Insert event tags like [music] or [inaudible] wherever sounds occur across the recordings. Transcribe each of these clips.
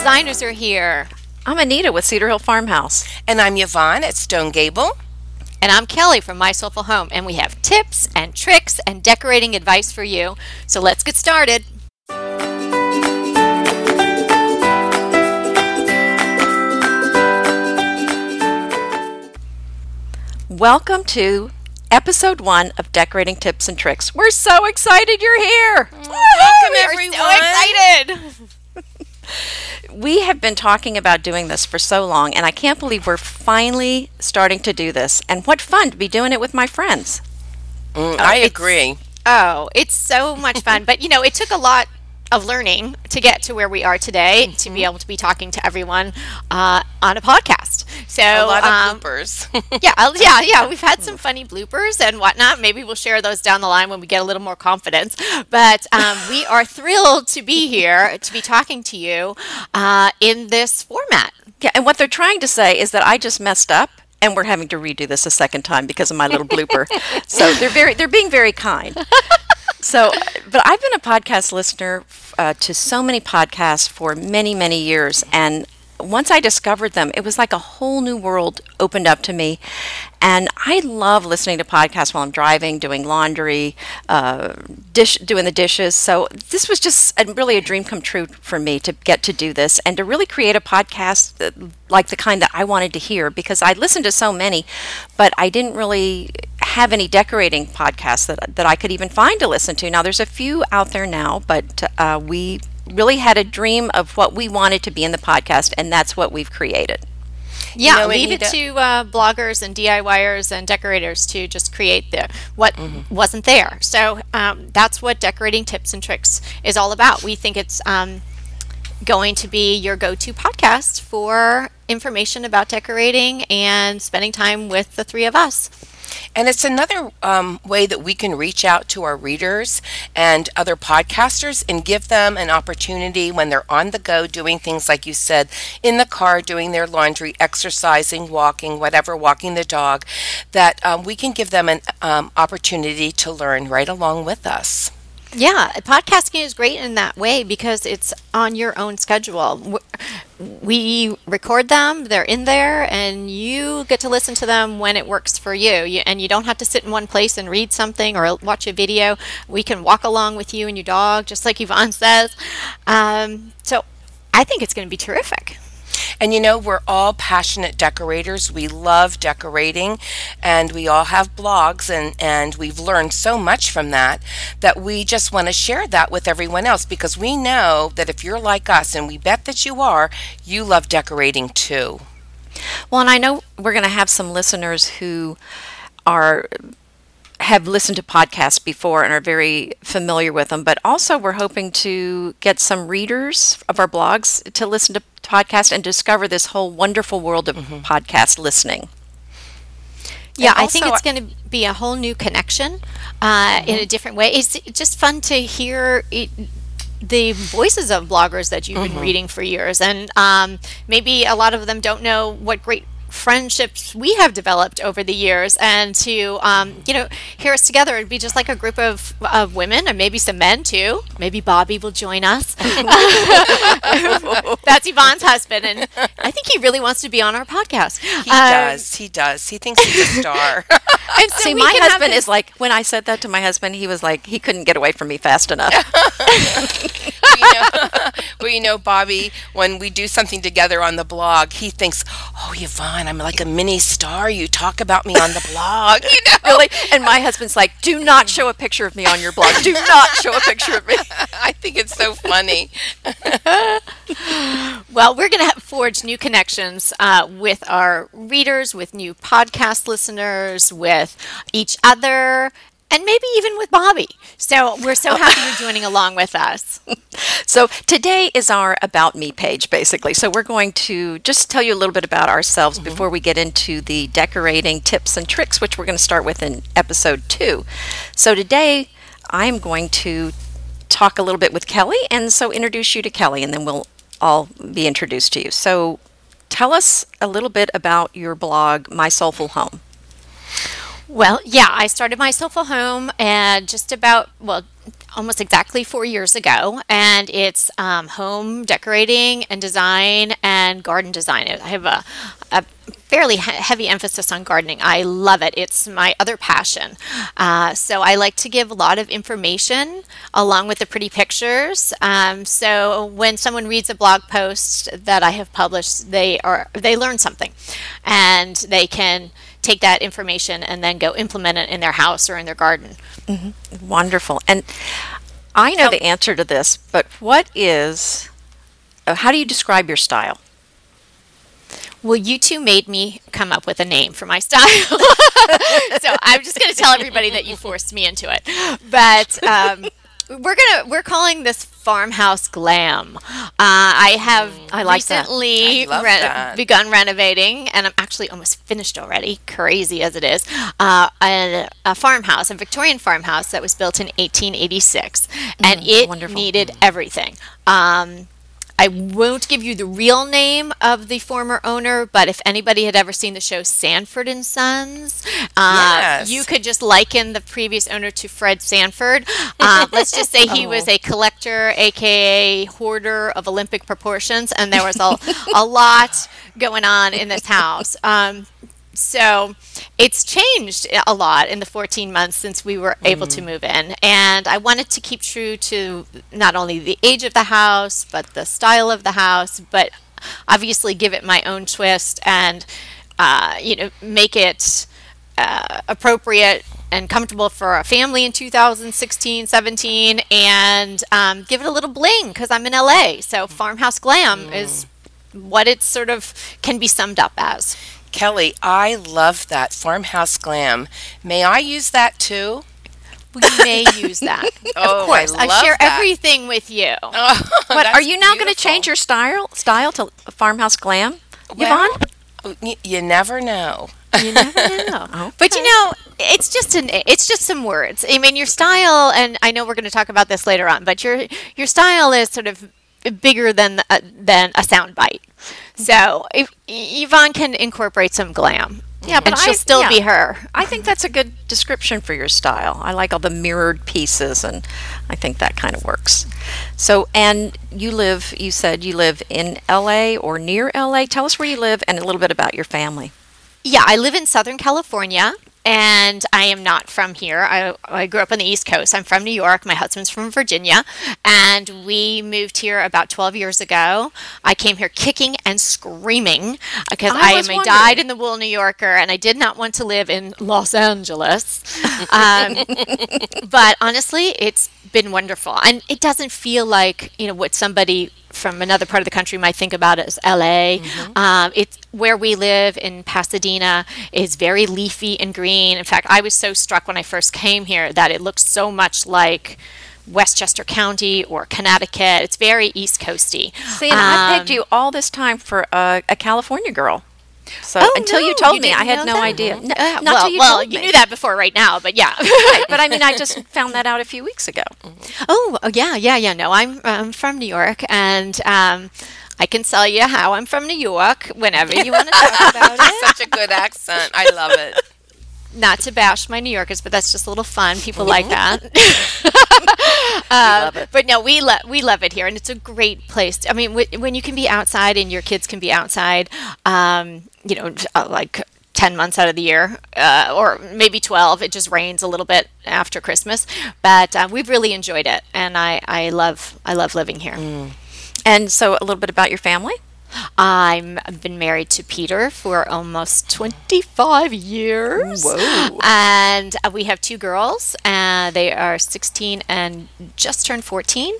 designers are here. I'm Anita with Cedar Hill Farmhouse. And I'm Yvonne at Stone Gable. And I'm Kelly from My Soulful Home. And we have tips and tricks and decorating advice for you. So let's get started. Welcome to episode one of Decorating Tips and Tricks. We're so excited you're here. Mm, welcome, everyone. We're everyone. so excited. We have been talking about doing this for so long, and I can't believe we're finally starting to do this. And what fun to be doing it with my friends. Mm, I it's- agree. Oh, it's so much [laughs] fun. But you know, it took a lot of learning to get to where we are today to be able to be talking to everyone uh, on a podcast. So A lot of um, bloopers. [laughs] yeah, yeah, yeah. We've had some [laughs] funny bloopers and whatnot. Maybe we'll share those down the line when we get a little more confidence. But um, we [laughs] are thrilled to be here to be talking to you uh, in this format. Yeah, and what they're trying to say is that I just messed up and we're having to redo this a second time because of my little blooper. so they're very they're being very kind. So, but I've been a podcast listener uh, to so many podcasts for many many years and once I discovered them, it was like a whole new world opened up to me. And I love listening to podcasts while I'm driving, doing laundry, uh, dish, doing the dishes. So this was just a, really a dream come true for me to get to do this and to really create a podcast that, like the kind that I wanted to hear because I listened to so many, but I didn't really have any decorating podcasts that that I could even find to listen to. Now there's a few out there now, but uh, we really had a dream of what we wanted to be in the podcast, and that's what we've created. Yeah, know, leave it to uh, bloggers and DIYers and decorators to just create the what wasn't there. So um, that's what decorating tips and tricks is all about. We think it's um, going to be your go-to podcast for information about decorating and spending time with the three of us. And it's another um, way that we can reach out to our readers and other podcasters and give them an opportunity when they're on the go doing things like you said, in the car, doing their laundry, exercising, walking, whatever, walking the dog, that um, we can give them an um, opportunity to learn right along with us. Yeah, podcasting is great in that way because it's on your own schedule. We record them, they're in there, and you get to listen to them when it works for you. And you don't have to sit in one place and read something or watch a video. We can walk along with you and your dog, just like Yvonne says. Um, so I think it's going to be terrific. And you know, we're all passionate decorators. We love decorating and we all have blogs and, and we've learned so much from that that we just want to share that with everyone else because we know that if you're like us, and we bet that you are, you love decorating too. Well, and I know we're going to have some listeners who are have listened to podcasts before and are very familiar with them, but also we're hoping to get some readers of our blogs to listen to podcasts and discover this whole wonderful world of podcast listening. Yeah, And I think it's going to be a whole new connection uh, in a different way. It's just fun to hear it, the voices of bloggers that you've been reading for years, and um, maybe a lot of them don't know what great friendships we have developed over the years and to um, you know hear us together it'd be just like a group of, of women and maybe some men too maybe bobby will join us [laughs] that's yvonne's husband and i think he really wants to be on our podcast He Um, does. He does. He thinks he's a star. [laughs] and so See, my husband this- is like, when I said that to my husband, he was like, he couldn't get away from me fast enough. well, [laughs] you know, well, you know, Bobby, when we do something together on the blog, he thinks, "Oh, Yvonne, I'm like a mini star. You talk about me on the blog." You know, really? And my husband's like, do not show a picture of me on your blog. Do not show a picture of me. [laughs] I think it's so funny. [laughs] Well, we're going to forge new connections uh, with our readers, with new podcast listeners, with each other, and maybe even with Bobby. So we're so happy you're joining [laughs] along with us. So today is our About Me page, basically. So we're going to just tell you a little bit about ourselves mm-hmm. before we get into the decorating tips and tricks, which we're going to start with in episode two. So today I'm going to talk a little bit with Kelly, and so introduce you to Kelly, and then we'll all be introduced to you. So tell us a little bit about your blog, My Soulful Home. Well, yeah, I started my soulful home and just about, well, almost exactly four years ago, and it's um, home decorating and design and garden design. I have a, a fairly he- heavy emphasis on gardening. I love it. It's my other passion. Uh, so I like to give a lot of information along with the pretty pictures. Um, so when someone reads a blog post that I have published, they are they learn something, and they can take that information and then go implement it in their house or in their garden. Wonderful. And I know the answer to this, but what is, uh, how do you describe your style? Well, you two made me come up with a name for my style. [laughs] so I'm just going to tell everybody that you forced me into it. But um, we're gonna we're calling this farmhouse glam. Uh, I have I like that. recently I love re- that. begun renovating, and I'm actually almost finished already. Crazy as it is, uh, a, a farmhouse, a Victorian farmhouse that was built in 1886, and it wonderful. needed everything. Um, I won't give you the real name of the former owner, but if anybody had ever seen the show Sanford and Sons, uh, Yes. you could just liken the previous owner to Fred Sanford. Uh, let's just say he [laughs] was a collector, aka hoarder of Olympic proportions, and there was a, a lot going on in this house. Um, so it's changed a lot in the 14 months since we were able to move in. And I wanted to keep true to not only the age of the house, but the style of the house, but obviously give it my own twist and, uh, you know, make it uh, appropriate and comfortable for a family in 2016 17 and um, give it a little bling because i'm in la so farmhouse glam is what it sort of can be summed up as Kelly, I love that farmhouse glam. May I use that too? Well, you may [laughs] use that. Oh, of course, I love share that. everything with you. [laughs] But are you now going to change your style style to farmhouse glam, Well, Yvonne? y- you never know. You never [laughs] know. But you know, it's just an it's just some words. I mean, your style, and I know we're going to talk about this later on, but your your style is sort of bigger than uh, than a sound bite. So if Yvonne can incorporate some glam, Yeah, and she'll still be her. I think that's a good description for your style. I like all the mirrored pieces, and I think that kind of works. So, and you live, you said you live in LA or near LA. Tell us where you live and a little bit about your family. Yeah, I live in Southern California and I am not from here. I, I grew up on the East Coast. I'm from New York. My husband's from Virginia. And we moved here about 12 years ago. I came here kicking and screaming because I I, am a dyed in the wool New Yorker and I did not want to live in Los Angeles. [laughs] Um, but honestly, it's been wonderful. And it doesn't feel like, you know, what somebody from another part of the country might think about as LA. Um, it's where we live in Pasadena is very leafy and green. In fact, I was so struck when I first came here that it looks so much like Westchester County or Connecticut. It's very East Coasty. See, and I Um, pegged you all this time for a, a California girl. So Oh, until you told you me, I had no that? idea. N- Uh, well, you well, you knew that before right now, but yeah. [laughs] Right, but I mean, I just found that out a few weeks ago. Oh, oh, yeah, yeah, yeah. No, I'm I'm from New York, and um, I can tell you how I'm from New York whenever you want to talk about [laughs] it. Such a good accent. I love it. Not to bash my New Yorkers, but that's just a little fun. People like that. [laughs] [laughs] love Um, it. But no, we love we love it here, and it's a great place. I mean, wh- when you can be outside and your kids can be outside, um, you know, uh, like. 10 months out of the year, uh, or maybe 12. It just rains a little bit after Christmas. But uh, we've really enjoyed it. And I, I love I love living here. And so, a little bit about your family. I'm I've been married to Peter for almost 25 years. Whoa. And uh, we have two girls. Uh, they are 16 and just turned 14.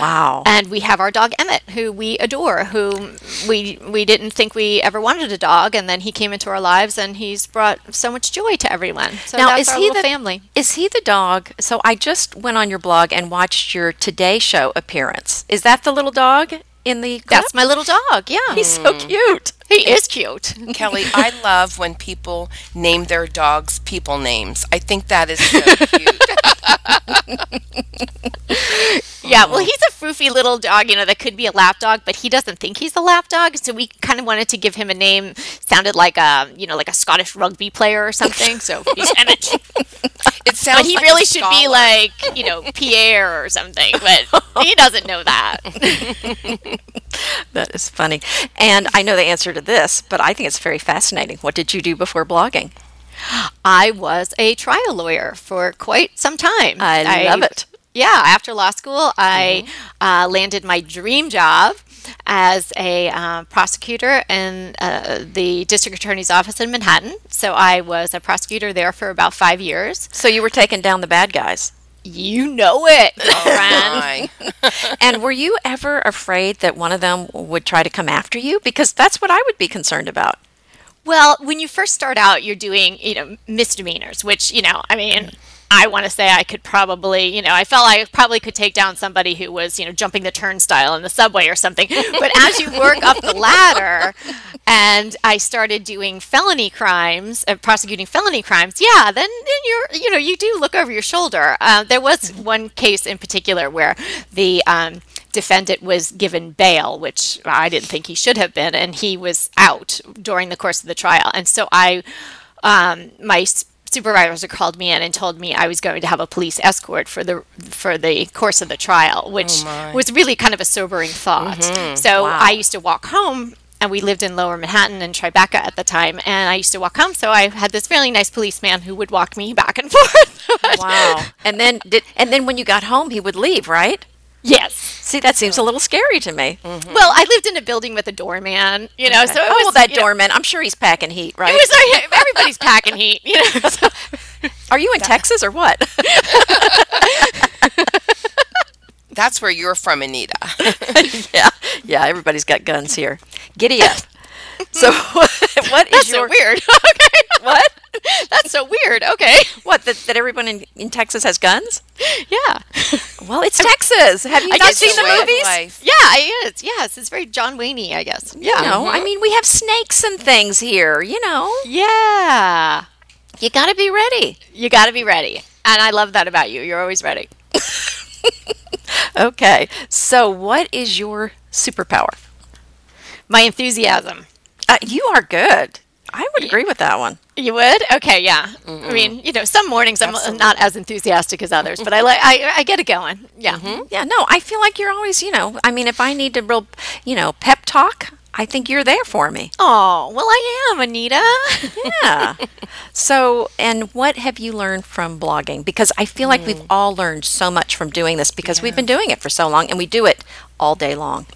Wow. And we have our dog Emmett, who we adore, who we we didn't think we ever wanted a dog, and then he came into our lives, and he's brought so much joy to everyone. So Now, that's is he the- family. Is he the dog? So I just went on your blog and watched your Today Show appearance. Is that the little dog in the? clip? That's my little dog. Yeah, He's so mm. cute. he is cute. Kelly, I [laughs] love when people name their dogs people names. I think that is so cute. [laughs] Yeah, well, he's a foofy little dog, you know, that could be a lap dog, but he doesn't think he's a lap dog. So we kind of wanted to give him a name sounded like a, you know, like a Scottish rugby player or something. So [laughs] he's Emmett. It sounds. But he like really should be like, you know, Pierre or something. But he doesn't know that. [laughs] That is funny. And I know the answer to this, but I think it's very fascinating. What did you do before blogging? I was a trial lawyer for quite some time. I love it. Yeah, after law school, I uh, landed my dream job as a uh, prosecutor in uh, the district attorney's office in Manhattan. So I was a prosecutor there for about five years. So you were taking down the bad guys. You know it. [laughs] My. [laughs] [laughs] And were you ever afraid that one of them would try to come after you? Because that's what I would be concerned about. Well, when you first start out, you're doing, you know, misdemeanors, which, you know, I mean, I want to say I could probably, you know, I felt I probably could take down somebody who was, you know, jumping the turnstile in the subway or something. [laughs] But as you work up the ladder and I started doing felony crimes, uh, prosecuting felony crimes, yeah, then, then you're, you know, you do look over your shoulder. Uh, there was one case in particular where the, um, defendant was given bail, which I didn't think he should have been, and he was out during the course of the trial. And so I, um, my s- supervisor called me in and told me I was going to have a police escort for the for the course of the trial, which was really kind of a sobering thought. So Wow. I used to walk home. And we lived in Lower Manhattan and Tribeca at the time, and I used to walk home. So I had this really nice policeman who would walk me back and [laughs] forth. Wow. and then did and then when you got home he would leave, right? Yes. See, that seems a little scary to me. Mm-hmm. Well, I lived in a building with a doorman, you know. So it oh, was, well, that you know, doorman. I'm sure he's packing heat, right? It was like everybody's packing heat, you know. So, [laughs] Are you in Texas or what? That's where you're from, Anita. [laughs] yeah, yeah. Everybody's got guns here. Giddy up. [laughs] So, [laughs] what is that's your so weird. [laughs] okay. what? That's so weird. Okay. What that, that everyone in, in Texas has guns? Yeah. Well, it's Texas. Have you I not seen the a way of movies? Life. Yeah, it is. Yes, it's very John Wayne I guess. Yeah. You know, I mm-hmm. mean, we have snakes and things here. You know, Yeah. you got to be ready. You got to be ready. And I love that about you. You're always ready. Okay, so what is your superpower? My enthusiasm. Uh, you are good. I would agree with that one. You would? Okay, yeah. I mean, you know, some mornings I'm not as enthusiastic as others, but I like I, I get it going. Yeah. Mm-hmm. Mm-hmm. Yeah, no, I feel like you're always, you know, I mean, if I need to real, you know, pep talk, I think you're there for me. Oh, well I am, Anita. Yeah. so, and what have you learned from blogging? Because I feel like we've mm. all learned so much from doing this because we've been doing it for so long and we do it all day long.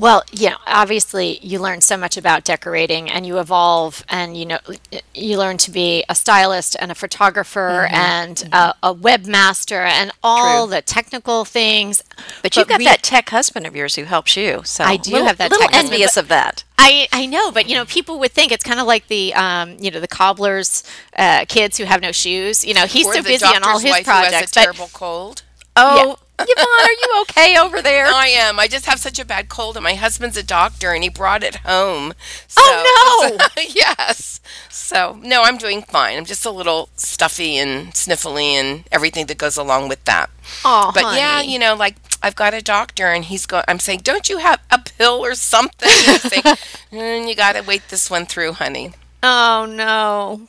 Well, you know, obviously you learn so much about decorating and you evolve and you know you learn to be a stylist and a photographer and A, a webmaster and all True. the technical things. But you've got that tech husband of yours who helps you. So I do little- have that little tech envious of that. I, I know, but you know, people would think it's kind of like the um, you know the cobbler's uh, kids who have no shoes. You know, he's Or so busy on all his wife who has a projects, but terrible cold. Oh, Yvonne, are you okay over there? I am. I just have such a bad cold, and my husband's a doctor, and he brought it home. Oh, no! [laughs] yes. So no, I'm doing fine. I'm just a little stuffy and sniffly, and everything that goes along with that. oh, But yeah, you know, like I've got a doctor, and he's going. I'm saying, don't you have a pill or something? He's saying, [laughs] "Mm, you got to wait this one through, honey. Oh no.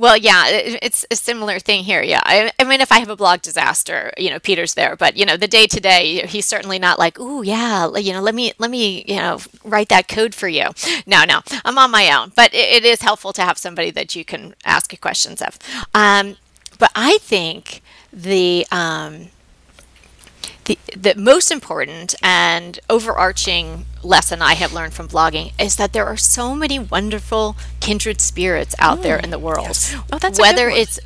Well, yeah, it's a similar thing here. Yeah, I, I mean, if I have a blog disaster, you know, Peter's there, but you know, the day to day, he's certainly not like, oh yeah, you know, let me let me you know write that code for you." No, no, I'm on my own. But it, it is helpful to have somebody that you can ask questions of. Um, but I think the um, the, the most important and overarching lesson I have learned from blogging is that there are so many wonderful kindred spirits out there in the world. Oh, that's whether it's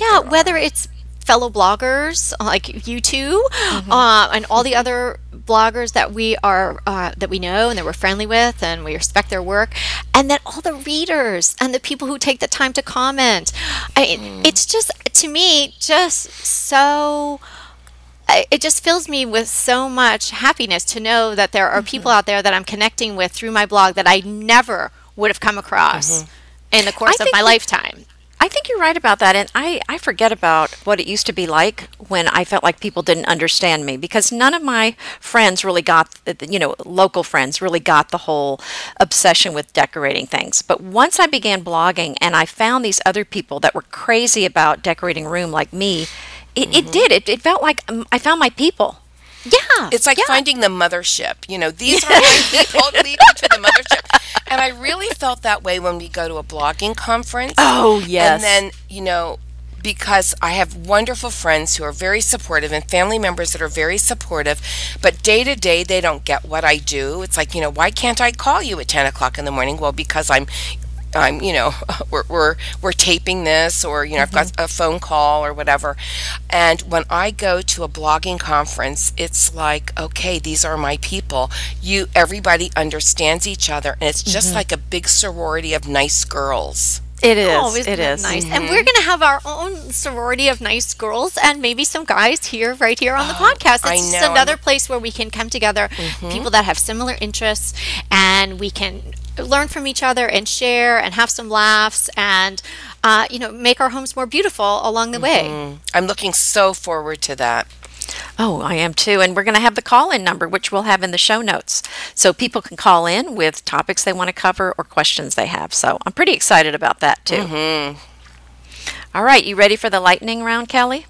yeah, whether it's fellow bloggers like you 2 Mm-hmm. uh, and all the other bloggers that we are uh, that we know and that we're friendly with and we respect their work, and then all the readers and the people who take the time to comment. I, Mm. It's just to me just so it just fills me with so much happiness to know that there are mm-hmm. people out there that I'm connecting with through my blog that I never would have come across mm-hmm. in the course of my lifetime. I think you're right about that. And I, I forget about what it used to be like when I felt like people didn't understand me because none of my friends really got, you know, local friends really got the whole obsession with decorating things. But once I began blogging and I found these other people that were crazy about decorating room like me, it, Mm-hmm. it did. It, it felt like um, I found my people. Yeah. It's like yeah. finding the mothership. You know, these are my [laughs] people lead you to the mothership. And I really felt that way when we go to a blogging conference. Oh, yes. And then, you know, because I have wonderful friends who are very supportive and family members that are very supportive, but day to day they don't get what I do. It's like, you know, why can't I call you at 10 o'clock in the morning? Well, because I'm I'm, you know, [laughs] we're, we're, we're taping this or, you know, I've got mm-hmm. a phone call or whatever. And when I go to a blogging conference, it's like, okay, these are my people. You, everybody understands each other. And it's just mm-hmm. like a big sorority of nice girls. It is. Oh, isn't it that is. nice? And mm-hmm. we're going to have our own sorority of nice girls and maybe some guys here, right here on the oh, podcast. It's I just know, I'm- another place where we can come together, people that have similar interests, and we can learn from each other and share and have some laughs and, uh, you know, make our homes more beautiful along the way. I'm looking so forward to that. Oh, I am too. And we're going to have the call in number, which we'll have in the show notes. So people can call in with topics they want to cover or questions they have. So I'm pretty excited about that too. All right. You ready for the lightning round, Kelly?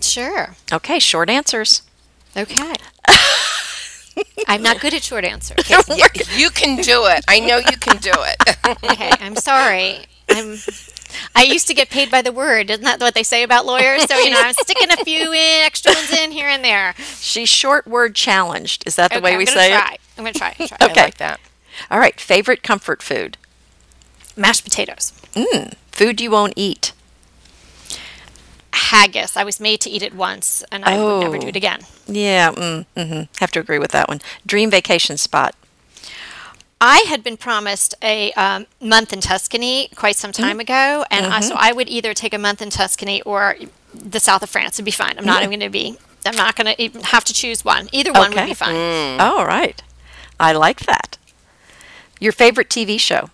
Sure. Okay. Short answers. Okay. [laughs] I'm not good at short answers. [laughs] Y- you can do it. I know you can do it. [laughs] Okay, I'm sorry. I'm. I used to get paid by the word. Isn't that what they say about lawyers? So you know, I'm sticking a few in, [laughs] extra ones in here and there. She's short word challenged. Is that the Okay, way I'm we say try. it? I'm gonna try. try. Okay. I like that. All right. Favorite comfort food? Mashed potatoes, mm. Food you won't eat. Haggis. I was made to eat it once, and I would never do Oh. it again. Yeah. Mm, hmm Have to agree with that one. Dream vacation spot. I had been promised a um, month in Tuscany quite some time ago, and uh, so I would either take a month in Tuscany or the south of France. It'd be fine. I'm not even going to be. I'm not going to even have to choose one. Either one would be fine. All right. I like that. Your favorite TV show?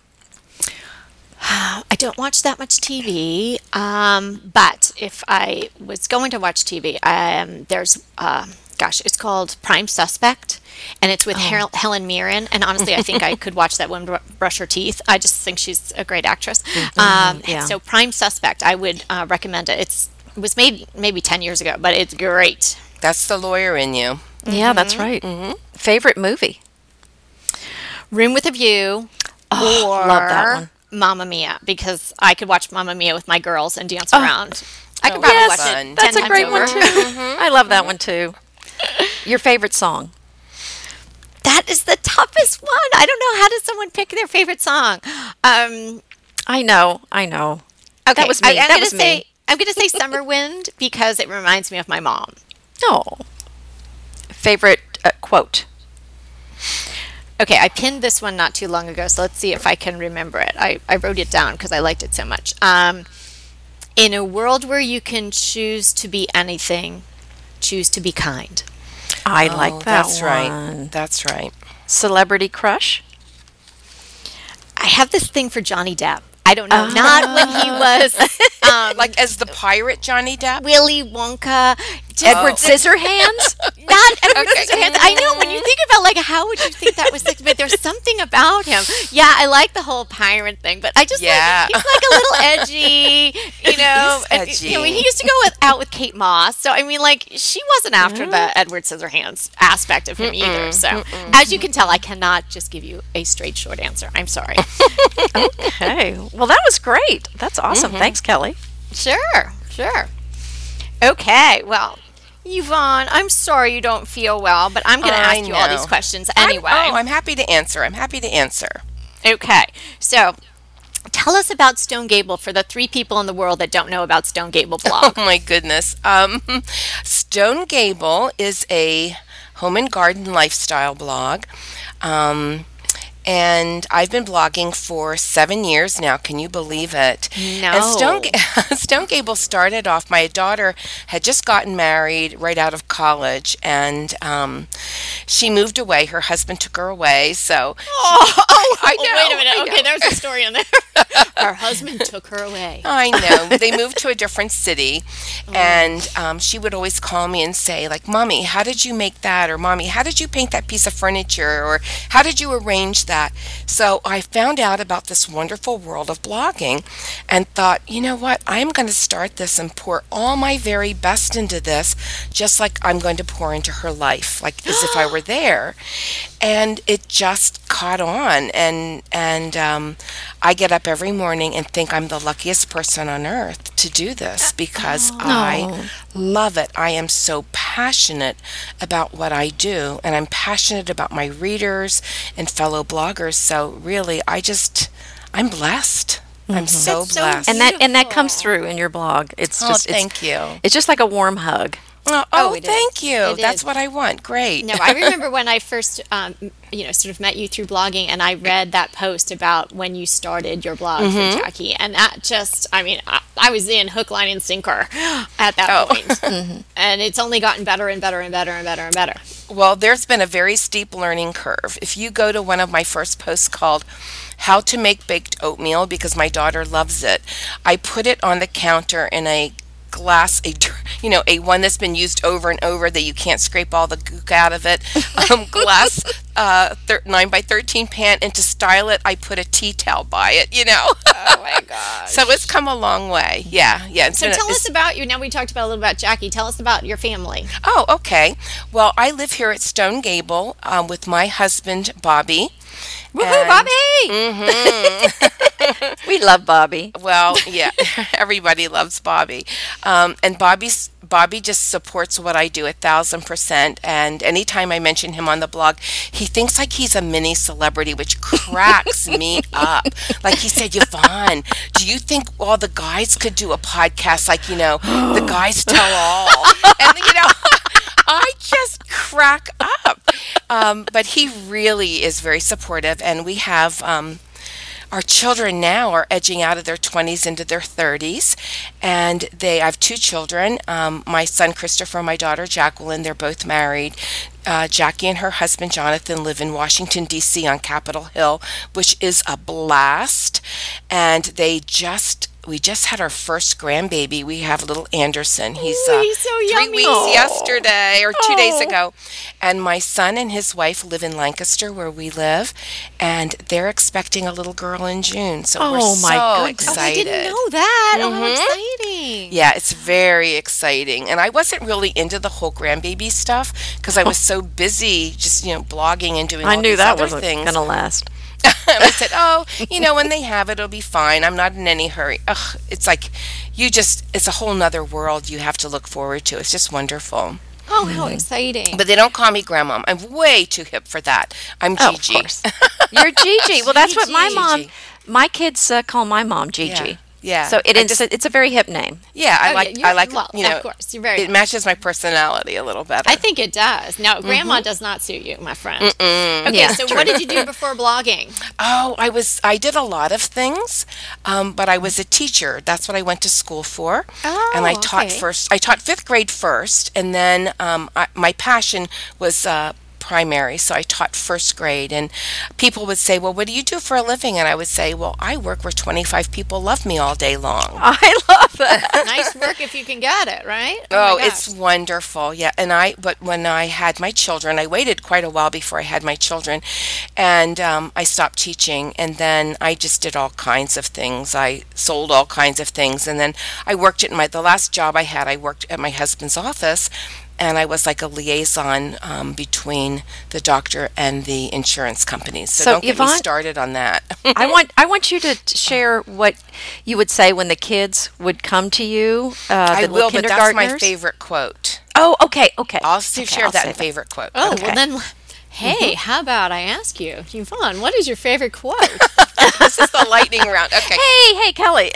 [sighs] I don't watch that much TV, um, but if I was going to watch TV, um, there's, uh, gosh, it's called Prime Suspect, and it's with Hel- Helen Mirren. And honestly, I think I [laughs] could watch that woman br- brush her teeth. I just think she's a great actress. Um, yeah. So Prime Suspect, I would uh, recommend it. It's it was made maybe ten years ago, but it's great. That's the lawyer in you. Yeah, that's right. Favorite movie? Room with a View, or love that one. Mamma Mia, because I could watch Mamma Mia with my girls and dance around. I could Oh, probably yes, watch it. That's 10 a great times one over. too. [laughs] I love that one too. Your favorite song? That is the toughest one. I don't know how does someone pick their favorite song. Um, I know, I know. okay, That was me. I, am that gonna was say me. I'm gonna say Summer Wind because it reminds me of my mom. Oh. Favorite uh, quote? Okay, I pinned this one not too long ago, so let's see if I can remember it. I, I wrote it down because I liked it so much. Um, in a world where you can choose to be anything, choose to be kind. I Oh, like that That's one. right. That's right. Celebrity crush? I have this thing for Johnny Depp. I don't know, not when he was [laughs] um, Like as the pirate Johnny Depp. Willy Wonka. Edward Scissorhands? [laughs] Not Edward Okay. Scissorhands. I know when you think about like how would you think that was, but there's something about him. Yeah, I like the whole pirate thing, but I just Yeah. like he's like a little edgy, you [laughs] know. He's and, You know, edgy. he used to go with, out with Kate Moss, so I mean, like she wasn't after the Edward Scissorhands aspect of him either. So as you can tell, I cannot just give you a straight short answer. I'm sorry. [laughs] Okay. Well, that was great. That's awesome. Mm-hmm. Thanks, Kelly. Sure, sure. Okay, well, Yvonne, I'm sorry you don't feel well, but I'm going to I ask you all these know. questions I'm- anyway. oh, I'm happy to answer. I'm happy to answer. okay, so tell us about Stone Gable for the three people in the world that don't know about Stone Gable [laughs] blog. Oh my goodness. Um, [laughs] Stone Gable is a home and garden lifestyle blog. Um, and I've been blogging for seven years now. Can you believe it? And Stone, No. [laughs] Stone Gable started off. My daughter had just gotten married right out of college, and um, she moved away. Her husband took her away. So oh, [laughs] I oh, know, wait a minute. Okay, there's a story in there. [laughs] Her husband took her away. I know. They moved to a different city, and um, she would always call me and say, like, "Mommy, how did you make that?" or "Mommy, how did you paint that piece of furniture?" or "How did you arrange that?" So I found out about this wonderful world of blogging, and thought, you know what? I'm going to start this and pour all my very best into this, just like I'm going to pour into her life, like as if I were [gasps] there and it just caught on and and um, I get up every morning and think I'm the luckiest person on earth to do this because I love it. I am so passionate about what I do and I'm passionate about my readers and fellow bloggers. So really, I just I'm blessed. I'm so That's so blessed. and that and that comes through in your blog. It's oh, just it's, thank you. it's just like a warm hug. Oh, Oh, oh, it is. thank you. It That's is. what I want. Great. No, I [laughs] remember when I first, um, you know, sort of met you through blogging, and I read that post about when you started your blog Mm-hmm. for Jackie, and that just, I mean, I, I was in hook, line, and sinker [gasps] at that Oh. point. [laughs] and it's only gotten better and better and better and better and better. Well, there's been a very steep learning curve. If you go to one of my first posts called How to Make Baked Oatmeal, because my daughter loves it, I put it on the counter in a glass a dr- you know a one that's been used over and over that you can't scrape all the gook out of it [laughs] um, glass uh thir- 9 by 13 pan and to style it i put a tea towel by it you know [laughs] Oh my [laughs] gosh. so it's come a long way yeah yeah So been a- tell us about you. Now we talked about a little about Jackie. Tell us about your family. Oh, okay. Well, I live here at Stone Gable um, with my husband, Bobby. Woohoo, Bobby! [laughs] we love Bobby. Well, yeah, [laughs] everybody loves Bobby. Um, and Bobby's Bobby just supports what I do a thousand percent. And anytime I mention him on the blog, he thinks like he's a mini celebrity, which cracks me up. Like he said, Yvonne, do you think all the guys could do a podcast like, you know, the guys tell all? [laughs] And, you know, I just crack up. Um, but he really is very supportive. And we have. Um, our children now are edging out of their 20s into their 30s and they I have two children um, my son christopher my daughter jacqueline they're both married uh, jackie and her husband jonathan live in washington d.c on capitol hill which is a blast and they just we just had our first grandbaby. We have little Anderson. He's, uh, he's so three yummy. weeks Aw. yesterday or two days ago. And my son and his wife live in Lancaster, where we live, and they're expecting a little girl in June. So we're Oh, my so goodness. Oh, I didn't know that. Oh, Mhm. how exciting. Yeah, it's very exciting. And I wasn't really into the whole grandbaby stuff because I was so busy just, you know, blogging and doing I all knew that other wasn't things. to last. [laughs] and I said, "Oh, you know, when they have it, it'll be fine. I'm not in any hurry." Ugh, it's like you just—it's a whole nother world you have to look forward to. It's just wonderful. Oh, how exciting. But they don't call me grandma. I'm way too hip for that. I'm Oh, of Gigi. course. [laughs] You're Gigi. Well, that's what my Gigi. mom, my kids uh, call my mom Gigi. Yeah. So it I is, just- it's a very hip name. yeah, I Oh, like. yeah, I like. well, you know, of course, you're very It matches my personality a little better. I think it does. Now, grandma does not suit you, my friend. Okay, Yeah, so what did you do before blogging? Oh, I was I did a lot of things, um, but I was a teacher. That's what I went to school for. and I Oh, taught okay. first. I taught fifth grade first, and then um, I, my passion was uh, primary, so I taught first grade. And people would say, "Well, what do you do for a living?" And I would say, "Well, I work where 25 people love me all day long." [laughs] I love that. [laughs] nice work if you can get it, right? Oh, my it's wonderful. Yeah. And I, but when I had my children, I waited quite a while before I had my children. And um, I stopped teaching. And then I just did all kinds of things. I sold all kinds of things. And then I worked at my, the last job I had, I worked at my husband's office. And I was like a liaison um, between the doctor and the insurance companies. So, So, don't get me Yvonne- started on that. I [laughs] want I want you to t- share what you would say when the kids would come to you. Uh, I the will, but that's my kindergartners. favorite quote. Oh, okay, okay. I'll s- Okay, share I'll that say in favorite quote. Oh, Okay. well then, Mm-hmm. hey, how about I ask you, Yvonne, what is your favorite quote? [laughs] this is the lightning round. Okay. [laughs] Hey, hey, Kelly.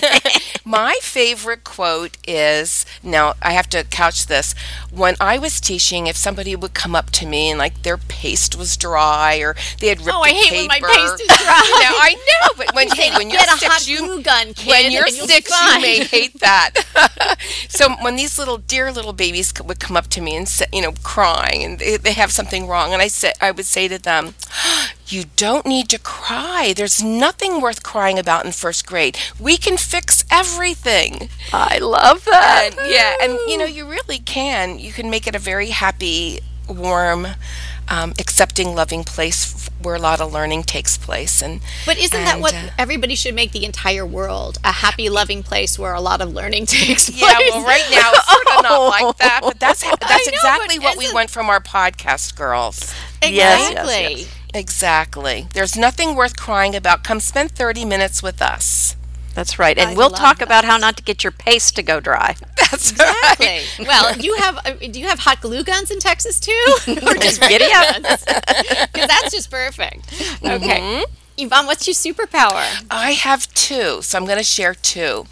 [laughs] My favorite quote is now I have to couch this. When I was teaching, if somebody would come up to me and like their paste was dry or they had ripped Oh, I hate when my paste is dry. You know, I know, but when hey, when you're Get a six, hot you gun, kid, when you're six, you may hate that. so when these little dear little babies would come up to me and say, you know, crying and they, they have something wrong, and I said, I would say to them, [gasps] you don't need to cry. There's nothing worth crying about in first grade. We can fix everything. I love that. And yeah, and you know, you really can. You can make it a very happy, warm, um, accepting, loving place where a lot of learning takes place. And But isn't that what uh, everybody should make the entire world a happy, loving place where a lot of learning [laughs] takes place? Yeah, well, right now it's sort of not like [laughs] that, but that's that's know, exactly what we want from our podcast, girls. Yes, yes, exactly. yes. Exactly. There's nothing worth crying about. Come spend 30 minutes with us. That's right. And I we'll love talk about how not to get your paste to go dry. [laughs] That's right. Exactly. Well, you have uh, do you have hot glue guns in Texas too, [laughs] [laughs] or just Giddy up. Because that's just perfect. Okay, Mm-hmm. Yvonne, what's your superpower? I have two, so I'm going to share two.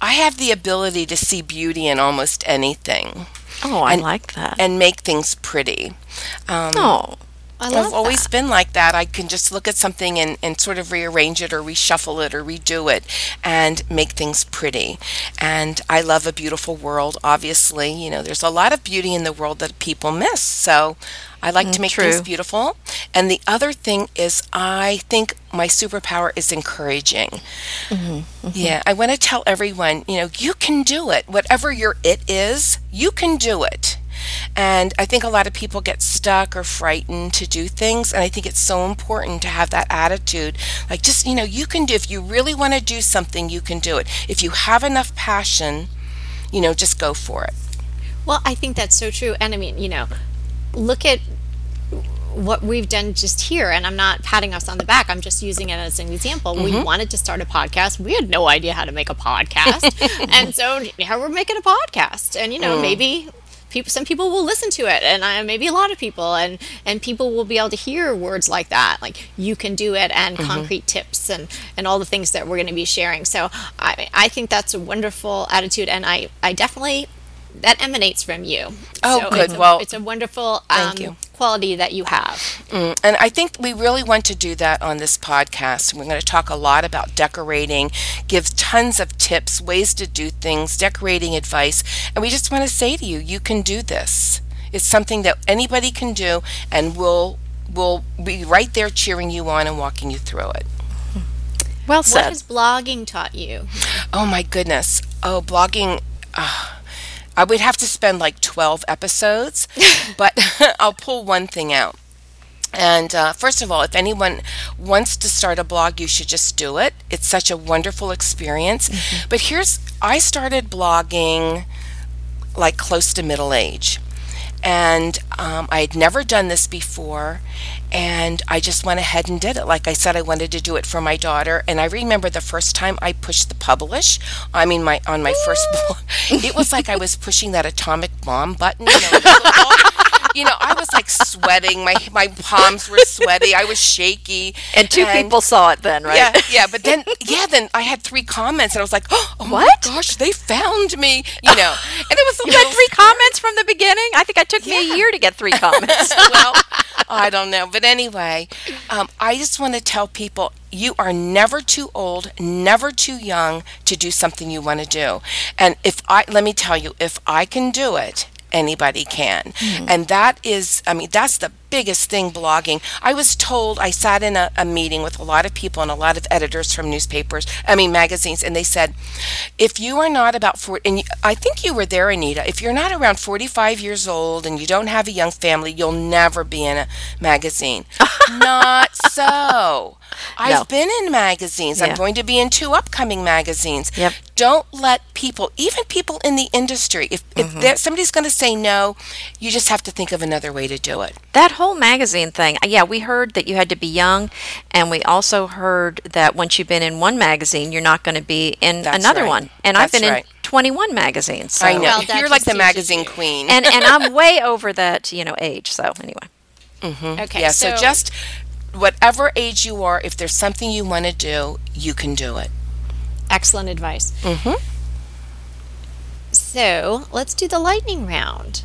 I have the ability to see beauty in almost anything Oh, I And- like that. and make things pretty. Um, oh, I love I've always been like that. I can just look at something and, and sort of rearrange it or reshuffle it or redo it and make things pretty. And I love a beautiful world, obviously. You know, there's a lot of beauty in the world that people miss. So I like mm, to make things beautiful. And the other thing is, I think my superpower is encouraging. Mm-hmm, mm-hmm. Yeah, I want to tell everyone, you know, you can do it. Whatever your it is, you can do it. And I think a lot of people get stuck or frightened to do things. And I think it's so important to have that attitude. Like, just, you know, you can do, if you really want to do something, you can do it. If you have enough passion, you know, just go for it. Well, I think that's so true. And I mean, you know, look at what we've done just here. And I'm not patting us on the back, I'm just using it as an example. We mm-hmm. wanted to start a podcast. We had no idea how to make a podcast. [laughs] and so now we're making a podcast. And, you know, mm. maybe. People, some people will listen to it, and uh, maybe a lot of people, and and people will be able to hear words like that, like "you can do it," and concrete tips, and and all the things that we're going to be sharing. So I I think that's a wonderful attitude, and I I definitely that emanates from you. Oh, So good. It's a, Well, it's a wonderful um, thank you. quality that you have. Mm, And I think we really want to do that on this podcast. We're going to talk a lot about decorating, give tons of tips, ways to do things, decorating advice. And we just want to say to you, you can do this. It's something that anybody can do, and we'll, we'll be right there cheering you on and walking you through it. well said. What has blogging taught you? [laughs] Oh my goodness. Oh, blogging. Uh, I would have to spend like 12 episodes, [laughs] but [laughs] I'll pull one thing out. And uh, first of all, if anyone wants to start a blog, you should just do it. It's such a wonderful experience. But here's I started blogging like close to middle age. And um, I had never done this before. And I just went ahead and did it. Like I said, I wanted to do it for my daughter. And I remember the first time I pushed the publish, I mean, my on my first [laughs] blog, it was like I was pushing that atomic bomb button. You know, you know, I was like sweating. My my palms were sweaty. I was shaky. and two people saw it then, right? Yeah, yeah, but then yeah, then I had three comments, and I was like, [gasps] oh my What? gosh, they found me, you know. And it was You had three comments from the beginning? I think it took me a year to get three comments. [laughs] well, I don't know. But anyway, um, I just want to tell people you are never too old, never too young to do something you want to do. And if I, let me tell you, if I can do it, anybody can. Hmm. And that is, I mean, that's the biggest thing blogging. I was told, I sat in a, a meeting with a lot of people and a lot of editors from newspapers, I mean, magazines, and they said, if you are not about 40, and I think you were there, Anita, if you're not around 45 years old and you don't have a young family, you'll never be in a magazine. [laughs] not so. I've No. been in magazines. Yeah. I'm going to be in two upcoming magazines. Yep. Don't let people, even people in the industry, if, if mm-hmm. there, somebody's going to say no, you just have to think of another way to do it. That whole magazine thing, uh, yeah, we heard that you had to be young, and we also heard that once you've been in one magazine, you're not going to be in That's another right. one. And I've been right. in 21 magazines. So. I know. Well, You're like the magazine queen. And, and I'm [laughs] way over that, you know, age. So anyway. Okay, yeah, so, just whatever age you are, if there's something you want to do, you can do it. excellent advice. Mm-hmm. So let's do the lightning round.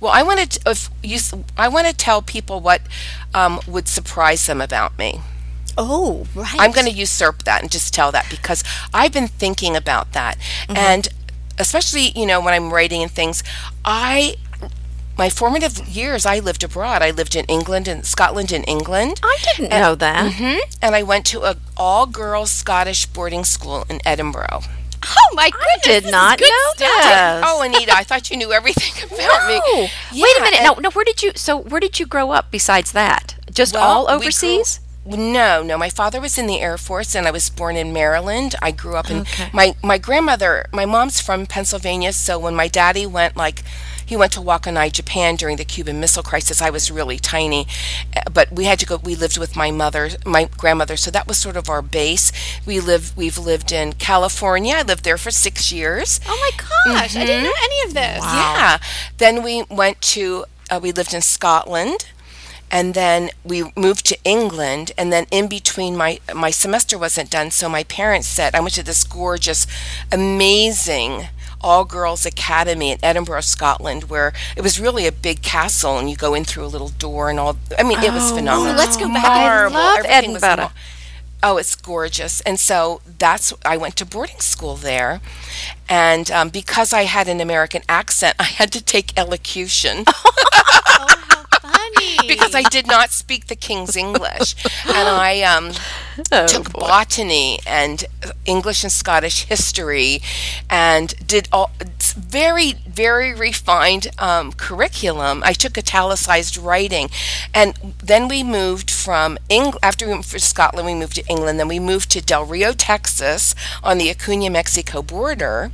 Well, I want to if you s- I want to tell people what um, would surprise them about me. Oh, right. I'm going to usurp that and just tell that because I've been thinking about that. And especially, you know, when I'm writing and things, I my formative years, I lived abroad. I lived in England and Scotland and England. I didn't know that. hmm And I went to a all girls Scottish boarding school in Edinburgh. Oh my goodness! I Did not good know stuff. that. Oh, Anita, I thought you knew everything [laughs] about me. Oh, wait a minute. No, no. Where did you? So where did you grow up? Besides that, just Well, all we grew- overseas. No, no. My father was in the Air Force, and I was born in Maryland. I grew up in Okay. my my grandmother. My mom's from Pennsylvania, so when my daddy went like. He went to Wakkanai, Japan during the Cuban Missile Crisis. I was really tiny, uh, but we had to go. We lived with my mother, my grandmother, so that was sort of our base. We live. We've lived in California. I lived there for six years. Oh my gosh! I didn't know any of this. Yeah. Then we went to, uh, we lived in Scotland. And then we moved to England, and then in between my my semester wasn't done, so my parents said I went to this gorgeous, amazing all girls academy in Edinburgh, Scotland, where it was really a big castle, and you go in through a little door, and all. I mean, it was Oh, phenomenal. wow. Let's go back. I love Everything Edinburgh. mar- Oh, it's gorgeous. And so that's, I went to boarding school there. And um, because I had an American accent, [laughs] I had to take elocution [laughs] Oh, how funny! [laughs] because I did not speak the King's English. and I um, [gasps] Oh, took boy. botany and English and Scottish history and did all very, very refined um, curriculum. I took italicized writing. And then we moved from England, after we moved to Scotland, we moved to England. Then we moved to Del Rio, Texas on the Acuna, Mexico border.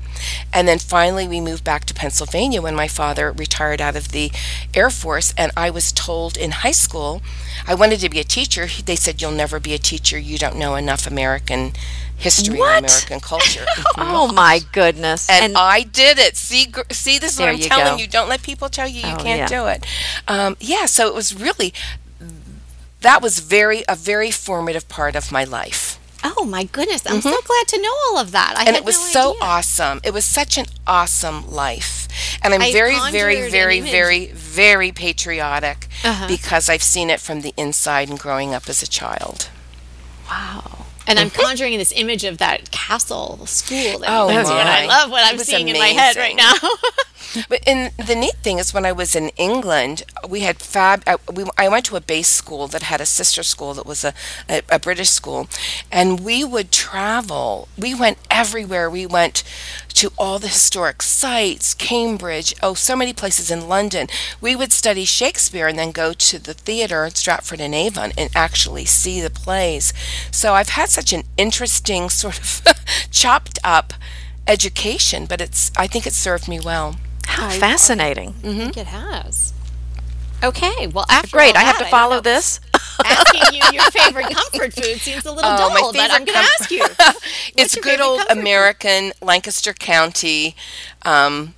And then finally we moved back to Pennsylvania when my father retired out of the Air Force. And I was told in high school, I wanted to be a teacher. They said, You'll never be a teacher. You don't know enough American history What? and American culture. [laughs] Oh my goodness! And, I did it. See, gr- see, this is what I'm you telling go. you. Don't let people tell you you Oh, can't yeah. do it. Um, yeah, so it was really that was very a very formative part of my life, oh my goodness! I'm so glad to know all of that. I Mm-hmm. and it was no so idea. awesome. It was such an awesome life, and I'm I very, very, very, very, very patriotic Uh-huh. because I've seen it from the inside and growing up as a child. Wow. And I'm [laughs] conjuring this image of that castle school. That Oh, we went to, and I love what I'm seeing in my head right now. [laughs] But and the neat thing is, when I was in England, we had fab. I, we, I went to a base school that had a sister school that was a, a, a British school, and we would travel. We went everywhere. We went to all the historic sites, Cambridge, oh, so many places in London. We would study Shakespeare and then go to the theater at Stratford and Avon and actually see the plays. So I've had such an interesting [laughs] sort of chopped up education, but it's I think it served me well. How fascinating! I think it has. Okay, well, after Great. all I have that, to follow know, this. Asking you your favorite [laughs] comfort food seems a little Oh, my dull, but I'm favorite going to ask you. [laughs] it's your good favorite old comfort food? American Lancaster County um,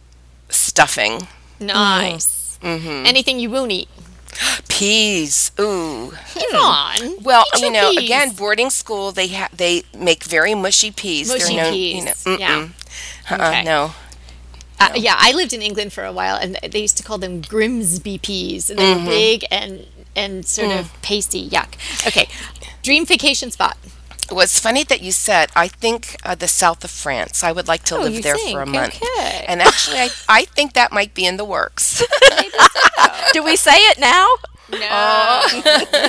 stuffing. Nice. Mm-hmm. Anything you won't eat? [gasps] Peas. Ooh. Come on. Well, Eat you know, peas. again, boarding school they ha- they make very mushy peas. Mushy They're peas, You know, yeah. mm-mm. Uh-uh, Okay. No. Uh, yeah, I lived in England for a while, and they used to call them Grimsby peas, and they Mm-hmm. were big and and sort Mm. of pasty. Yuck. Okay, dream vacation spot. Well, it's funny that you said. I think uh, the south of France. I would like to Oh, live there think? for a month. Okay. And actually, I, I think that might be in the works. [laughs] [laughs] Do we say it now? No, [laughs]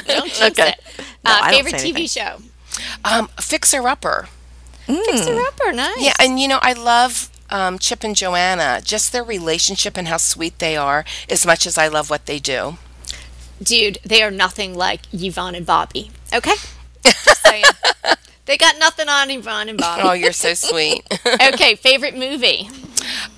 don't jinx Okay. it. Uh, favorite TV show. um, Fixer Upper. Fixer Upper, nice. Yeah, and you know, I love um, Chip and Joanna. Just their relationship and how sweet they are, as much as I love what they do. dude, they are nothing like Yvonne and Bobby. Okay, [laughs] just saying. they got nothing on Yvonne and Bobby. Oh, you're so sweet. [laughs] okay, favorite movie.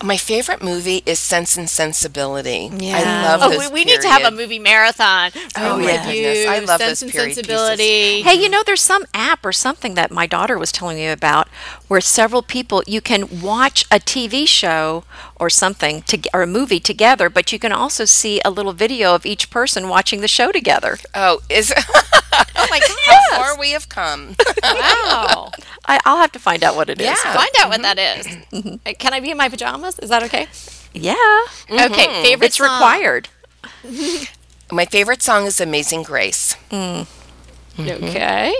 My favorite movie is Sense and Sensibility. Yeah. I love Oh, those we, we need to have a movie marathon. Oh, Room my with goodness. I love Sense those and period Sensibility. Hey, you know, there's some app or something that my daughter was telling me about where several people you can watch a TV show or something to, or a movie together, but you can also see a little video of each person watching the show together. Oh, is [laughs] Oh my how far we have come. Wow. [laughs] I, I'll have to find out what it is. Yeah. Find out what that is. Uh, Can I be in my pajamas? Is that okay? Yeah, Okay, mm-hmm. favorite it's song. required. [laughs] My favorite song is Amazing Grace. Mm. Mm-hmm. Okay.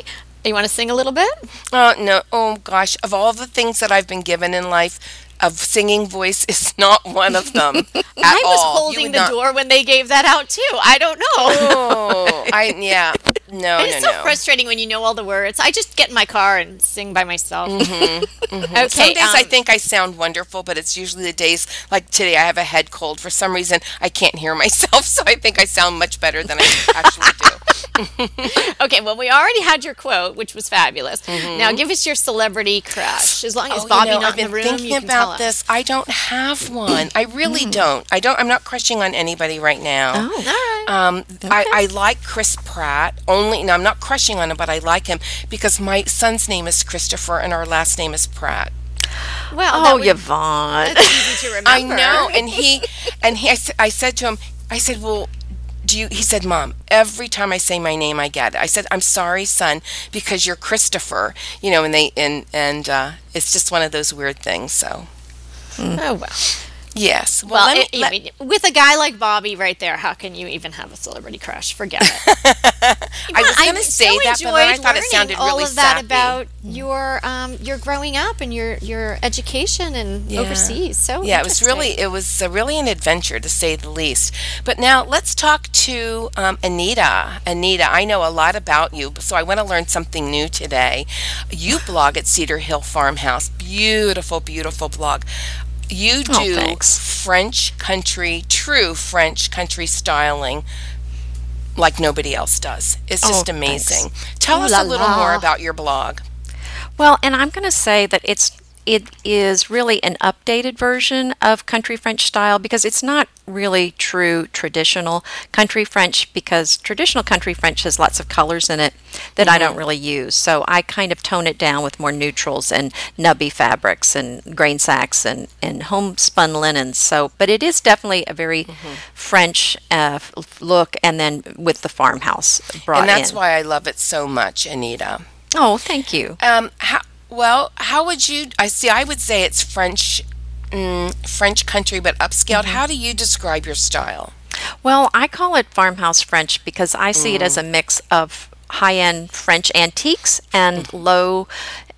You want to sing a little bit? Oh no! Oh gosh! Of all the things that I've been given in life, of singing voice is [laughs] not one of them [laughs] at I was all. Holding the not- door when they gave that out too. I don't know. Oh, I yeah. No, [laughs] it's no, It's so no. frustrating when you know all the words. I just get in my car and sing by myself. Okay, Some days I um, think I sound wonderful, but it's usually the days like today I have a head cold. For some reason, I can't hear myself, so I think I sound much better than I actually do. [laughs] Okay, well, we already had your quote, which was fabulous. Now, give us your celebrity crush. As long as Mm-hmm. Oh, you Bobby know, not I've in been the room, thinking you can tell about us. this. I don't have one. I really Hmm. don't. I don't. I'm not crushing on anybody right now. Oh. All right. Um, I, I like Chris Pratt only. Now I'm not crushing on him, but I like him because my son's name is Christopher and our last name is Pratt. well, Oh, would- Yvonne. that's easy to remember. [laughs] I know, and he and he. I said to him, I said, "Well, do you?" He said, "Mom, every time I say my name, I get it." I said, "I'm sorry, son, because you're Christopher." You know, and they and and uh, it's just one of those weird things. So Oh well. Yes. Well, Well, me- it- let- I mean, with a guy like Bobby right there, how can you even have a celebrity crush? Forget it. [laughs] I was going to say so that, but then I thought it sounded all really of that sappy. about your um, your growing up and your your education and Yeah. overseas. So yeah, it was really it was uh, really an adventure to say the least. But now let's talk to um, Anita. Anita, I know a lot about you, so I want to learn something new today. You blog at Cedar Hill Farmhouse. Beautiful, beautiful blog. You Oh, do thanks. French country, true French country styling like nobody else does. It's Oh, just thanks. amazing. Tell Ooh us la a little more about your blog. Well, and I'm going to say that it's it is really an updated version of country French style because it's not really true traditional country French because traditional country French has lots of colors in it that I don't really use. So I kind of tone it down with more neutrals and nubby fabrics and grain sacks and, and homespun linens. So, but it is definitely a very French uh, look and then with the farmhouse brought And that's in. why I love it so much, Anita. oh, thank you. Um, how, well, how would you? I see. I would say it's French, mm, French country, but upscaled. Mm-hmm. How do you describe your style? Well, I call it farmhouse French because I see it as a mix of high-end French antiques and low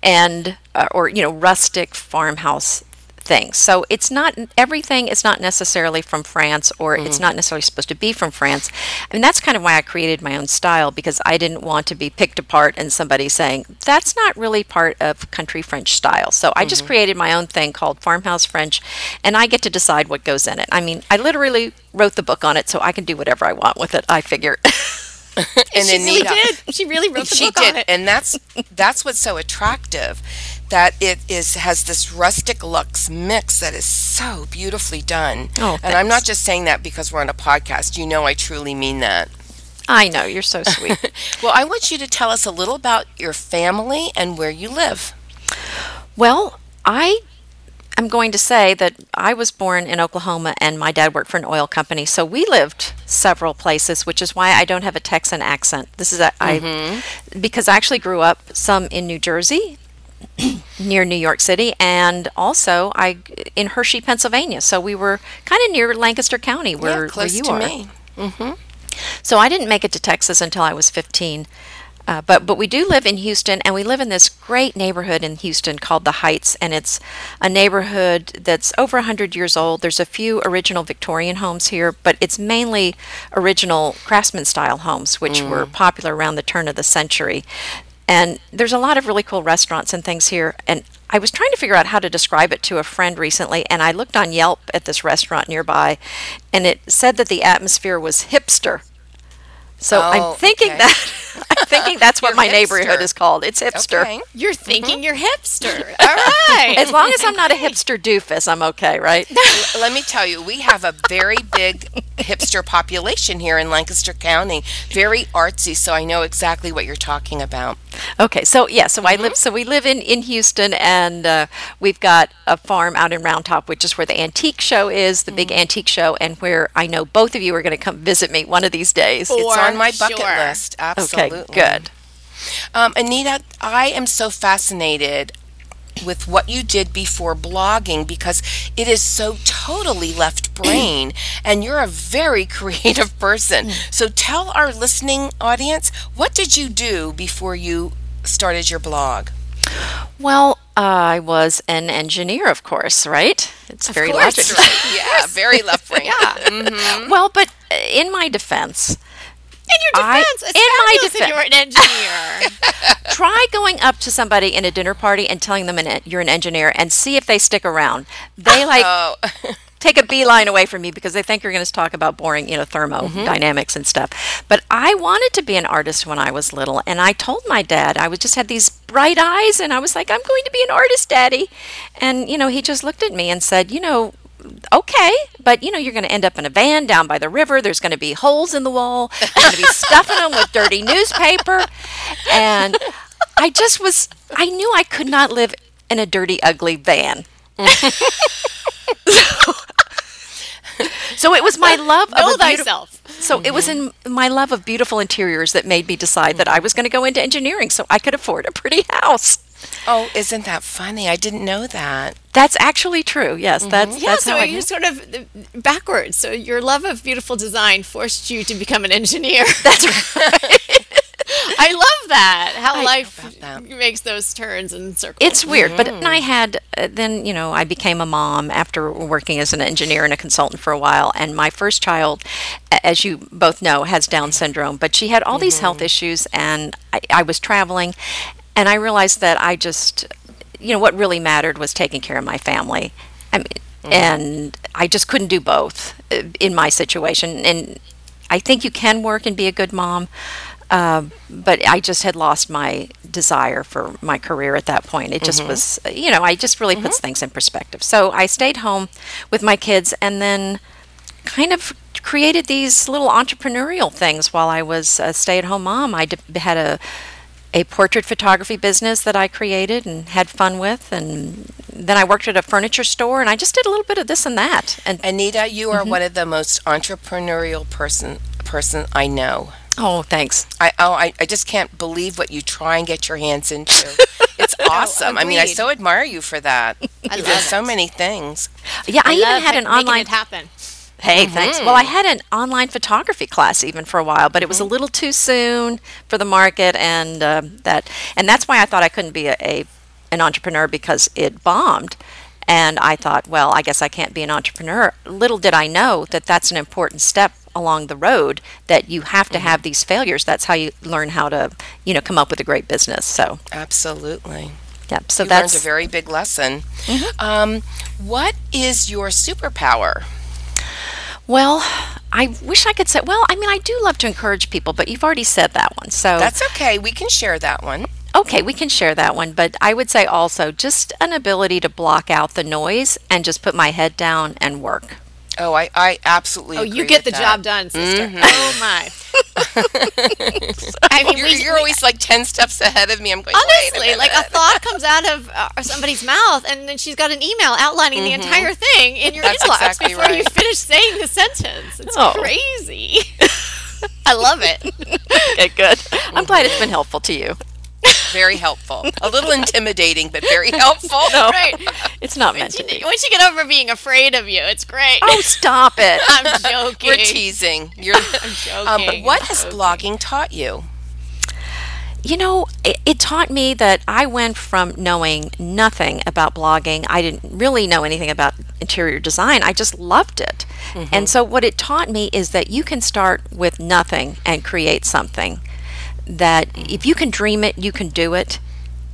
end uh, or you know rustic farmhouse things. So it's not everything is not necessarily from France or it's mm-hmm. not necessarily supposed to be from France. I mean that's kind of why I created my own style because I didn't want to be picked apart and somebody saying that's not really part of country French style. So I just mm-hmm. created my own thing called Farmhouse French and I get to decide what goes in it. I mean, I literally wrote the book on it so I can do whatever I want with it, I figure. [laughs] And she really did. She really wrote the she book did, on it. and that's that's what's so attractive. That it is has this rustic luxe mix that is so beautifully done. Oh, and I'm not just saying that because we're on a podcast. You know, I truly mean that. I know, you're so [laughs] sweet. Well, I want you to tell us a little about your family and where you live. Well, I am going to say that I was born in Oklahoma and my dad worked for an oil company. So we lived several places, which is why I don't have a Texan accent. This is a, I mm-hmm. because I actually grew up some in New Jersey near New York City and also I in Hershey, Pennsylvania. So we were kind of near Lancaster County where, yeah, where you are. me. So I didn't make it to Texas until I was 15. Uh, but but we do live in Houston, and we live in this great neighborhood in Houston called the Heights, and it's a neighborhood that's over 100 years old. There's a few original Victorian homes here, but it's mainly original craftsman style homes, which were popular around the turn of the century. And there's a lot of really cool restaurants and things here. And I was trying to figure out how to describe it to a friend recently, and I looked on Yelp at this restaurant nearby, and it said that the atmosphere was hipster. So Oh, I'm thinking okay. that [laughs] I'm thinking that's what You're my neighborhood is called. It's hipster. Okay. You're mm-hmm. thinking you're hipster. [laughs] All right. As long as I'm not a hipster doofus, I'm okay, right? [laughs] Let me tell you, we have a very big hipster population here in Lancaster County. Very artsy, so I know exactly what you're talking about. Okay, so yeah, so I live. Mm-hmm. So we live in in Houston, and uh, we've got a farm out in Round Top, which is where the antique show is, the big mm. antique show, and where I know both of you are going to come visit me one of these days. It's on my bucket sure. list. Absolutely. Okay, good. Um, Anita, I am so fascinated with what you did before blogging because it is so totally left [clears throat] brain and you're a very [laughs] creative person. So tell our listening audience, what did you do before you started your blog? Well, I was an engineer, of course, right? It's very course. logical. Right. Yeah, [laughs] very left brain. [laughs] Yeah. Well, but uh, in my defense, your defense, it's in my fabulous that defen- you're an engineer. [laughs] try going up to somebody in a dinner party and telling them an, you're an engineer and see if they stick around. They like Oh, [laughs] take a beeline away from me because they think you're going to talk about boring, you know, thermodynamics mm-hmm. and stuff. But I wanted to be an artist when I was little, and I told my dad I was just had these bright eyes, and I was like, I'm going to be an artist, Daddy. And you know, he just looked at me and said, you know. Okay, but you know you're going to end up in a van down by the river. There's going to be holes in the wall. You're going to be [laughs] stuffing them with dirty newspaper, and I just was. I knew I could not live in a dirty, ugly van. So it was my [laughs] love know of thyself. so it was in my love of beautiful interiors that made me decide that I was going to go into engineering so I could afford a pretty house. Oh, isn't that funny? I didn't know that. That's actually true. Yes, that's Yeah, that's so how I you sort of uh, backwards. So your love of beautiful design forced you to become an engineer. [laughs] That's right. [laughs] I love that. How life that. makes those turns and circles. It's weird, but then I had uh, then you know I became a mom after working as an engineer and a consultant for a while, and my first child, as you both know, has Down syndrome. But she had all these health issues, and I, I was traveling, and I realized that I just, you know, what really mattered was taking care of my family. I mean, and I just couldn't do both uh, in my situation, and I think you can work and be a good mom. Uh, but I just had lost my desire for my career at that point. It just was, you know, I just really puts things in perspective. So I stayed home with my kids and then kind of created these little entrepreneurial things while I was a stay at home mom. I d- had a a portrait photography business that I created and had fun with and then I worked at a furniture store and I just did a little bit of this and that. And Anita, you are mm-hmm. one of the most entrepreneurial person person I know. oh, thanks. I oh I, I just can't believe what you try and get your hands into. [laughs] It's oh, awesome. I mean, I so admire you for that. I you love do so many things. Yeah, I, I even had an online it happen. Hey, thanks. Well, I had an online photography class even for a while, but it was a little too soon for the market, and uh, that, and that's why I thought I couldn't be a, a an entrepreneur because it bombed. And I thought, well, I guess I can't be an entrepreneur. Little did I know that that's an important step along the road that you have to have these failures. That's how you learn how to, you know, come up with a great business. So, Absolutely. yep. So you that's a very big lesson. Um, what is your superpower? Well. I wish I could say. Well, I mean, I do love to encourage people, but you've already said that one. So That's okay. We can share that one. Okay, we can share that one, but I would say also just an ability to block out the noise and just put my head down and work. Oh, I, I absolutely. Oh, agree you get the that. job done, sister. Mm-hmm. Oh my. [laughs] I mean, You're, we, you're we- always like ten steps ahead of me. I'm going. Wait honestly a like a thought comes out of uh, somebody's mouth, and then she's got an email outlining the mm-hmm. entire thing in your That's inbox exactly before you finish saying the sentence. It's Oh. crazy. [laughs] I love it. Okay, good. I'm glad it's mm-hmm. been helpful to you. Very helpful. A little intimidating, but very helpful. [laughs] Right. It's not meant to be. Once you get over being afraid of you, it's great. Oh, stop it. [laughs] I'm joking. We're teasing. You're. [laughs] Um, joking. what I'm has joking. blogging taught you? You know, it, it taught me that I went from knowing nothing about blogging. I didn't really know anything about interior design. I just loved it. And so, what it taught me is that you can start with nothing and create something. That if you can dream it, you can do it.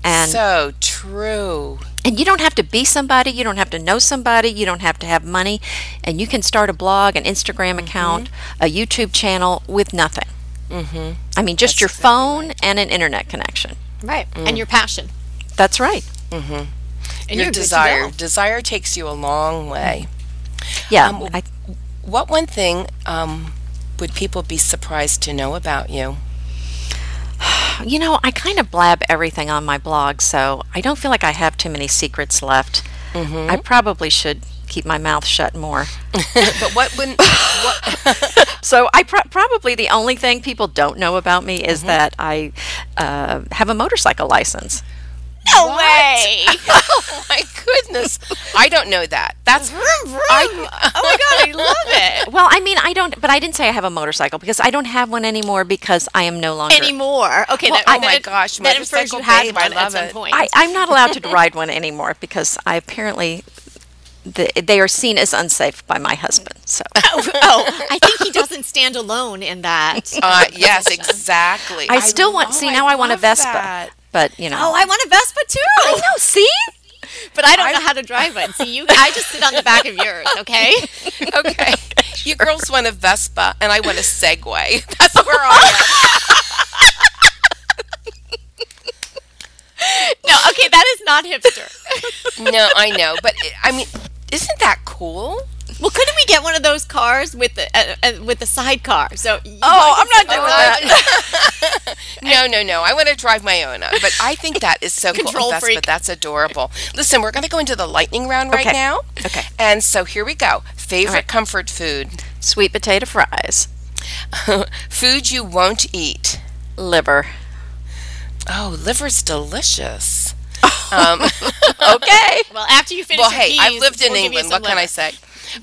And so true. And you don't have to be somebody, you don't have to know somebody, you don't have to have money, and you can start a blog, an Instagram account, a YouTube channel with nothing. Mm-hmm. I mean, just your phone and an internet connection. Right. And your passion. That's right. Mm-hmm. And Your you're good to desire. Desire takes you a long way. Yeah. Um, I, What one thing um, would people be surprised to know about you? [sighs] you know, I kind of blab everything on my blog, so I don't feel like I have too many secrets left. I probably should keep my mouth shut more. [laughs] But what when what, [laughs] So I pro- probably the only thing people don't know about me is that I uh, have a motorcycle license. No What? way. [laughs] oh my goodness, I don't know that. That's Vroom, vroom. oh my god, I love it. [laughs] Well, I mean, I don't. But I didn't say I have a motorcycle because I don't have one anymore because I am no longer. Anymore. Okay. Well, that, I- Oh my gosh, That infers motorcycle you had I one at some it. point. I, I'm not allowed to ride one anymore because I apparently the, they are seen as unsafe by my husband. So [laughs] oh, oh, I think he doesn't stand alone in that. Uh, yes, exactly. I still want. See now I want a Vespa, that. But you know. Oh, I want a Vespa too. I know. See. But I don't know how to drive one. See, you, I just sit on the back of yours. Okay. [laughs] Okay. [laughs] You girls want a Vespa, and I want a Segway. [laughs] That's oh. where I am. No. Okay, that is not hipster. No, I know, but it, I mean, isn't that cool? Well, couldn't we get one of those cars with the uh, uh, with the sidecar? So. Oh, I'm not doing that. [laughs] No, no, no. I want to drive my own. uh, But I think that is so [laughs] Control cool. Vespa, freak. that's adorable. Listen, we're going to go into the lightning round right Okay. now. Okay. And so here we go. Favorite right. comfort food? Sweet potato fries, [laughs] food you won't eat. liver. Oh, liver's delicious. um, Okay. Well, after you finish well, hey, I've lived in we'll England. What can I say?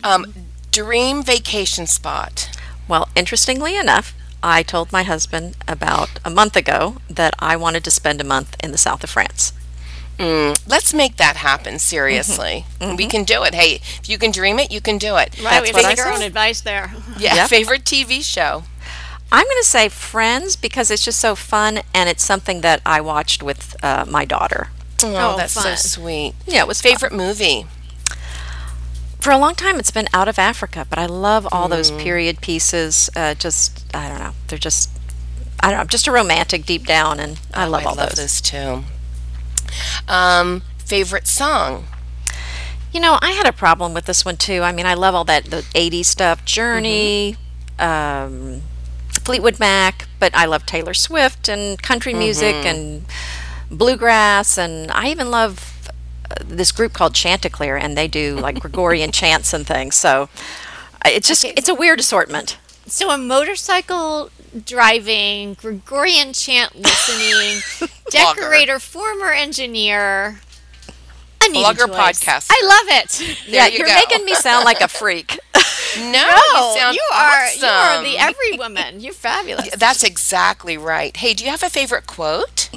Um, dream vacation spot. Well, interestingly enough, I told my husband about a month ago that I wanted to spend a month in the south of France. Mm, let's make that happen. Seriously, we can do it. Hey, if you can dream it, you can do it. Right, we That's have what to I take our own advice there. [laughs] Yeah. Yep. Favorite TV show. I'm going to say Friends because it's just so fun and it's something that I watched with uh, my daughter. Oh, Oh, that's so sweet. Yeah, it was fun. Favorite movie. For a long time, it's been Out of Africa, but I love all those period pieces. Uh, just, I don't know, they're just, I don't know, just a romantic deep down, and I love Oh, I all love those. this too. Um, favorite song. You know, I had a problem with this one too. I mean, I love all that the '80s stuff, Journey, um, Fleetwood Mac, but I love Taylor Swift and country music and bluegrass, and I even love this group called Chanticleer, and they do like Gregorian [laughs] chants and things. So it's just Okay. it's a weird assortment. So a motorcycle driving, Gregorian chant listening, [laughs] decorator, former engineer. Blogger choice. podcaster. I love it. yeah, you you're go. making me sound like a freak. [laughs] No, No, you sound you are you are the every woman. You're fabulous. [laughs] That's exactly right. Hey, do you have a favorite quote?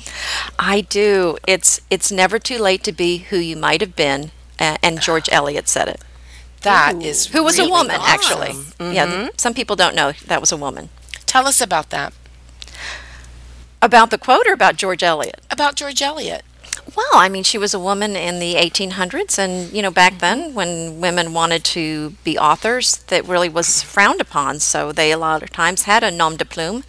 I do. It's it's never too late to be who you might have been, uh, and George Eliot said it. That is Who was really a woman, awesome. actually. Yeah, th- some people don't know that was a woman. Tell us about that. About the quote or about George Eliot? About George Eliot. Well, I mean, she was a woman in the 1800s, and you know, back then when women wanted to be authors, that really was frowned upon. So they a lot of times had a nom de plume.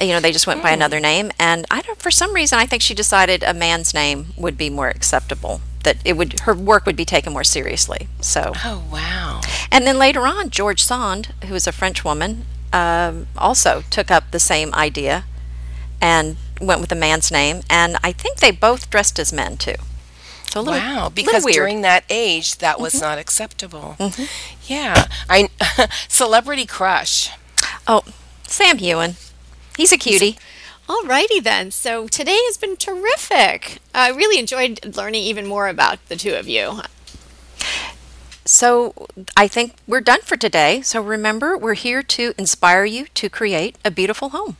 You know, they just went by another name, and I don't. For some reason, I think she decided a man's name would be more acceptable. That it would her work would be taken more seriously. So Oh wow. And then later on, George Sand, who was a French woman, um, also took up the same idea and went with a man's name. And I think they both dressed as men too. So a little, Wow, little because weird. during that age, that was mm-hmm. not acceptable. Mm-hmm. Yeah, I [laughs] celebrity crush. oh, Sam Heughan, he's a cutie. Alrighty then. So today has been terrific. I really enjoyed learning even more about the two of you. So I think we're done for today. So remember, we're here to inspire you to create a beautiful home.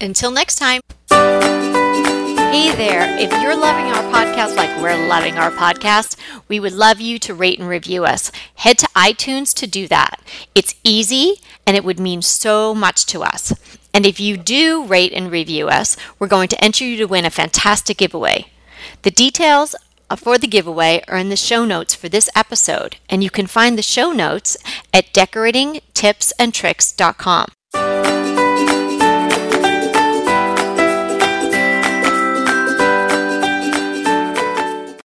Until next time. Hey there. If you're loving our podcast like we're loving our podcast, we would love you to rate and review us. Head to iTunes to do that. It's easy and it would mean so much to us. And if you do rate and review us, we're going to enter you to win a fantastic giveaway. The details for the giveaway are in the show notes for this episode, and you can find the show notes at decoratingtipsandtricks.com.